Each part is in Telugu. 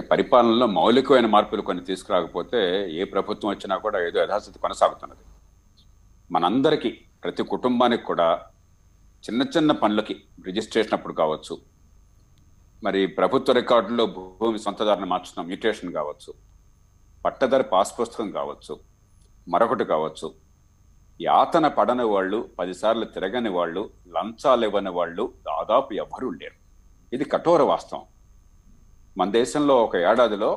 పరిపాలనలో మౌలికమైన మార్పులు కొన్ని తీసుకురాకపోతే ఏ ప్రభుత్వం వచ్చినా కూడా ఏదో యథాస్థితి కొనసాగుతున్నది. మనందరికీ ప్రతి కుటుంబానికి కూడా చిన్న చిన్న పనులకి రిజిస్ట్రేషన్ అప్పుడు కావచ్చు. మరి ప్రభుత్వ రికార్డుల్లో భూమి సొంతదారుని మార్చడం మ్యూటేషన్ కావచ్చు. పట్టదారి పాస్ పుస్తకం కావచ్చు. మరొకటి కావచ్చు. యాతన పడని వాళ్ళు పదిసార్లు తిరగని వాళ్ళు లంచాలు ఇవ్వని వాళ్ళు దాదాపు ఎవరూ లేరు. ఇది కఠోర వాస్తవం. మన దేశంలో ఒక ఏడాదిలో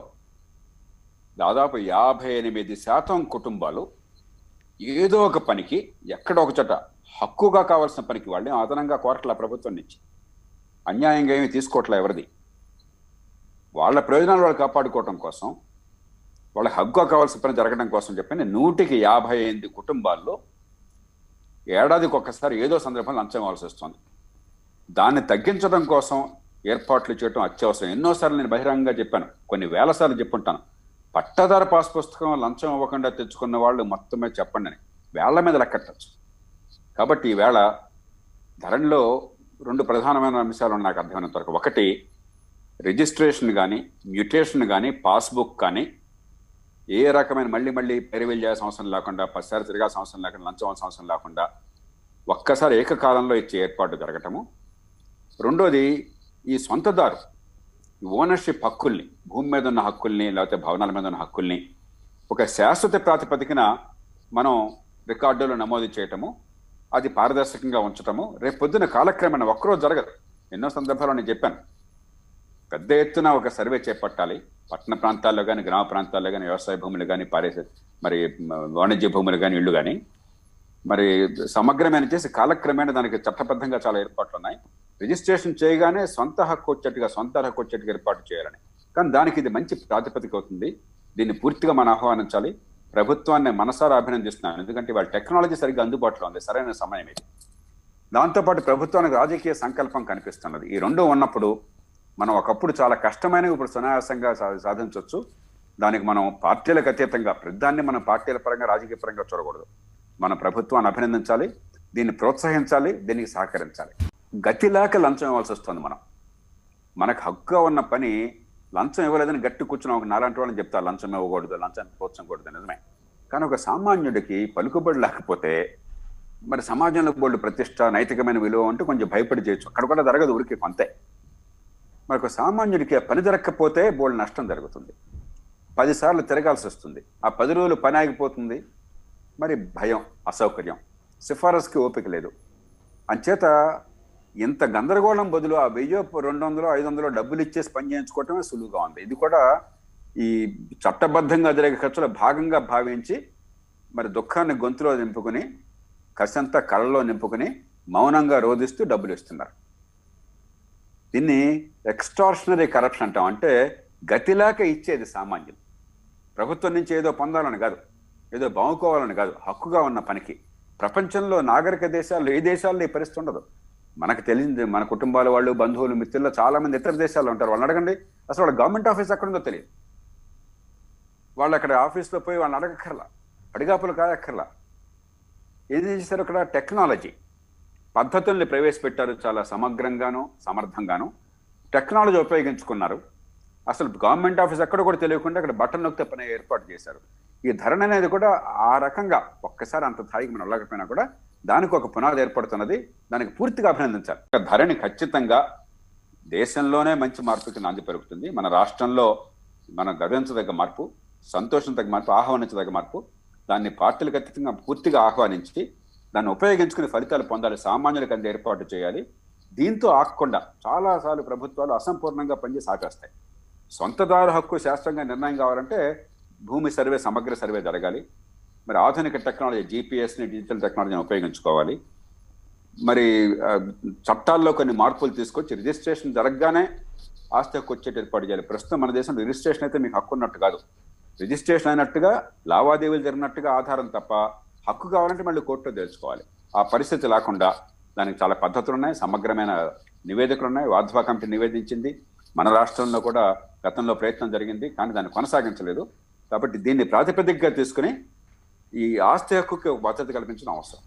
దాదాపు యాభై ఎనిమిది శాతం కుటుంబాలు ఏదో ఒక పనికి ఎక్కడ ఒక చోట హక్కుగా కావాల్సిన పనికి వాళ్ళని అదనంగా కోరట్ల ప్రభుత్వం నుంచి అన్యాయంగా ఏమి తీసుకోవట్లే ఎవరిది. వాళ్ళ ప్రయోజనాలు వాళ్ళు కాపాడుకోవటం కోసం వాళ్ళ హక్కుగా కావాల్సిన పని జరగడం కోసం చెప్పిన నూటికి యాభై ఎనిమిది కుటుంబాల్లో ఏడాదికి ఒక్కసారి ఏదో సందర్భంలో లంచం ఇవ్వాల్సి వస్తుంది. దాన్ని తగ్గించడం కోసం ఏర్పాట్లు చేయడం అత్యవసరం. ఎన్నోసార్లు నేను బహిరంగంగా చెప్పాను. కొన్ని వేల సార్లు చెప్పుంటాను. పట్టదార పాస్ పుస్తకం లంచం ఇవ్వకుండా తెచ్చుకున్న వాళ్ళు మొత్తమే చెప్పండి అని. వేళ్ళ మీద లెక్కట్టచ్చు కాబట్టి ఈవేళ ధరణిలో రెండు ప్రధానమైన అంశాలు నాకు అర్థమైనంత వరకు ఒకటి రిజిస్ట్రేషన్ కానీ మ్యూటేషన్ కానీ పాస్బుక్ కానీ ఏ రకమైన మళ్ళీ మళ్ళీ పెరివేలు చేయాల్సిన అవసరం లేకుండా పదిసారి తిరగాల్సిన అవసరం లేకుండా లంచం అవసరం అవసరం లేకుండా ఒక్కసారి ఏకకాలంలో ఇచ్చే ఏర్పాటు జరగటము. రెండోది ఈ సొంతదారు ఓనర్షిప్ హక్కుల్ని భూమి మీద ఉన్న హక్కుల్ని లేకపోతే భవనాల మీద ఉన్న హక్కుల్ని ఒక శాశ్వత ప్రాతిపదికన మనం రికార్డులో నమోదు చేయటము అది పారదర్శకంగా ఉంచటము రేపు పొద్దున కాలక్రమేణా ఒక్కరోజు జరగదు. ఎన్నో సందర్భాల్లో నేను చెప్పాను. పెద్ద ఎత్తున ఒక సర్వే చేపట్టాలి. పట్టణ ప్రాంతాల్లో కానీ గ్రామ ప్రాంతాల్లో కానీ వ్యవసాయ భూములు కానీ పారేసే మరి వాణిజ్య భూములు కానీ ఇళ్ళు కానీ మరి సమగ్రమైన చేసి కాలక్రమేణా దానికి చట్టబద్ధంగా చాలా ఏర్పాట్లు ఉన్నాయి. రిజిస్ట్రేషన్ చేయగానే సొంత హక్కు వచ్చేట్టుగా సొంత హక్కు వచ్చేట్టుగా ఏర్పాటు చేయాలని. కానీ దానికి ఇది మంచి ప్రాతిపదిక అవుతుంది. దీన్ని పూర్తిగా మనం ఆహ్వానించాలి. ప్రభుత్వాన్ని మనసారా అభినందిస్తున్నాను. ఎందుకంటే వాళ్ళ టెక్నాలజీ సరిగ్గా అందుబాటులో ఉంది. సరైన సమయం ఇది. దాంతోపాటు ప్రభుత్వానికి రాజకీయ సంకల్పం కనిపిస్తున్నది. ఈ రెండు ఉన్నప్పుడు మనం ఒకప్పుడు చాలా కష్టమైనవి ఇప్పుడు సునాయాసంగా సాధించవచ్చు దానికి మనం పార్టీలకు అతీతంగా ప్రధాన్ని మనం పార్టీల పరంగా రాజకీయ పరంగా చూడకూడదు. మన ప్రభుత్వాన్ని అభినందించాలి. దీన్ని ప్రోత్సహించాలి. దీనికి సహకరించాలి. గతిలాక లంచం ఇవ్వాల్సి వస్తుంది మనం. మనకు హక్కుగా ఉన్న పని లంచం ఇవ్వలేదని గట్టి కూర్చుని ఒక నాలాంటి వాళ్ళని చెప్తారు లంచం ఇవ్వకూడదు లంచం ప్రోత్సహించకూడదు నిజమే. కానీ ఒక సామాన్యుడికి పలుకుబడి లేకపోతే మరి సమాజంలో బోర్డు ప్రతిష్ట నైతికమైన విలువ అంటే కొంచెం భయపడి చేయొచ్చు. అక్కడ కూడా జరగదు ఊరికి కొంతే. మరి ఒక సామాన్యుడికి ఆ పని జరగకపోతే బోర్డు నష్టం జరుగుతుంది. పదిసార్లు తిరగాల్సి వస్తుంది. ఆ పది రోజులు పని ఆగిపోతుంది. మరి భయం అసౌకర్యం. సిఫారసుకి ఓపిక లేదు. అంచేత ఇంత గందరగోళం బదులు ఆ వెయ్యో రెండు వందలు ఐదు వందలు డబ్బులు ఇచ్చేసి పని చేయించుకోవటమే సులువుగా ఉంది. ఇది కూడా ఈ చట్టబద్ధంగా జరిగే ఖర్చుల భాగంగా భావించి మరి దుఃఖాన్ని గొంతులో నింపుకుని కసంతా కళ్ళలో నింపుకుని మౌనంగా రోధిస్తూ డబ్బులు ఇస్తున్నారు. దీన్ని ఎక్స్ట్రాషనరీ కరప్షన్ అంటాం. అంటే గతిలాక ఇచ్చేది సామాన్యులు. ప్రభుత్వం నుంచి ఏదో పొందాలని కాదు ఏదో బాగుకోవాలని కాదు హక్కుగా ఉన్న పనికి. ప్రపంచంలో నాగరిక దేశాల్లో ఏ దేశాల్లో ఈ పరిస్థితి ఉండదు. మనకు తెలిసింది మన కుటుంబాల వాళ్ళు బంధువులు మిత్రులు చాలా మంది ఇతర దేశాల్లో ఉంటారు. వాళ్ళని అడగండి. అసలు వాళ్ళ గవర్నమెంట్ ఆఫీస్ ఎక్కడ ఉందో తెలియదు. వాళ్ళు అక్కడ ఆఫీస్లో పోయి వాళ్ళని అడగక్కర్లా. అడిగాపులు కాదక్కర్లా. ఏం చేశారు అక్కడ? టెక్నాలజీ పద్ధతుల్ని ప్రవేశపెట్టారు చాలా సమగ్రంగాను సమర్థంగాను. టెక్నాలజీ ఉపయోగించుకున్నారు. అసలు గవర్నమెంట్ ఆఫీస్ ఎక్కడ కూడా తెలియకుండా అక్కడ బటన్ నొక్కితే పని ఏర్పాటు చేశారు. ఈ ధరణ అనేది కూడా ఆ రకంగా ఒక్కసారి అంత స్థాయికి మనం వెళ్ళకపోయినా కూడా దానికి ఒక పునాది ఏర్పడుతున్నది. దానికి పూర్తిగా అభినందించాలి. ధరని ఖచ్చితంగా దేశంలోనే మంచి మార్పుకి నాంది పెరుగుతుంది. మన రాష్ట్రంలో మనం గర్వించదగ్గ మార్పు సంతోషించదగ్గ మార్పు ఆహ్వానించదగ్గ మార్పు దాన్ని పార్టీలకు అతీతంగా పూర్తిగా ఆహ్వానించి దాన్ని ఉపయోగించుకుని ఫలితాలు పొందాలి సామాన్యులకు అంత ఏర్పాటు చేయాలి. దీంతో ఆగకుండా చాలాసార్లు ప్రభుత్వాలు అసంపూర్ణంగా పనిచేసి ఆపేస్తాయి. సొంతదారు హక్కు శాస్త్రంగా నిర్ణయం కావాలంటే భూమి సర్వే సమగ్ర సర్వే జరగాలి. మరి ఆధునిక టెక్నాలజీ జీపీఎస్ని డిజిటల్ టెక్నాలజీని ఉపయోగించుకోవాలి. మరి చట్టాల్లో కొన్ని మార్పులు తీసుకొచ్చి రిజిస్ట్రేషన్ జరగగానే ఆస్తి హక్కు వచ్చేటి ఏర్పాటు చేయాలి. ప్రస్తుతం మన దేశంలో రిజిస్ట్రేషన్ అయితే మీకు హక్కు ఉన్నట్టు కాదు. రిజిస్ట్రేషన్ అయినట్టుగా లావాదేవీలు జరిగినట్టుగా ఆధారం తప్ప హక్కు కావాలంటే మళ్ళీ కోర్టులో తెలుసుకోవాలి. ఆ పరిస్థితి లేకుండా దానికి చాలా పద్ధతులు ఉన్నాయి సమగ్రమైన నివేదికలు ఉన్నాయి వాధ్వా కమిటీ నివేదించింది. మన రాష్ట్రంలో కూడా గతంలో ప్రయత్నం జరిగింది కానీ దాన్ని కొనసాగించలేదు. కాబట్టి దీన్ని ప్రాతిపదికగా తీసుకుని ఈ ఆస్తి హక్కుకి ఒక భద్రత కల్పించడం అవసరం.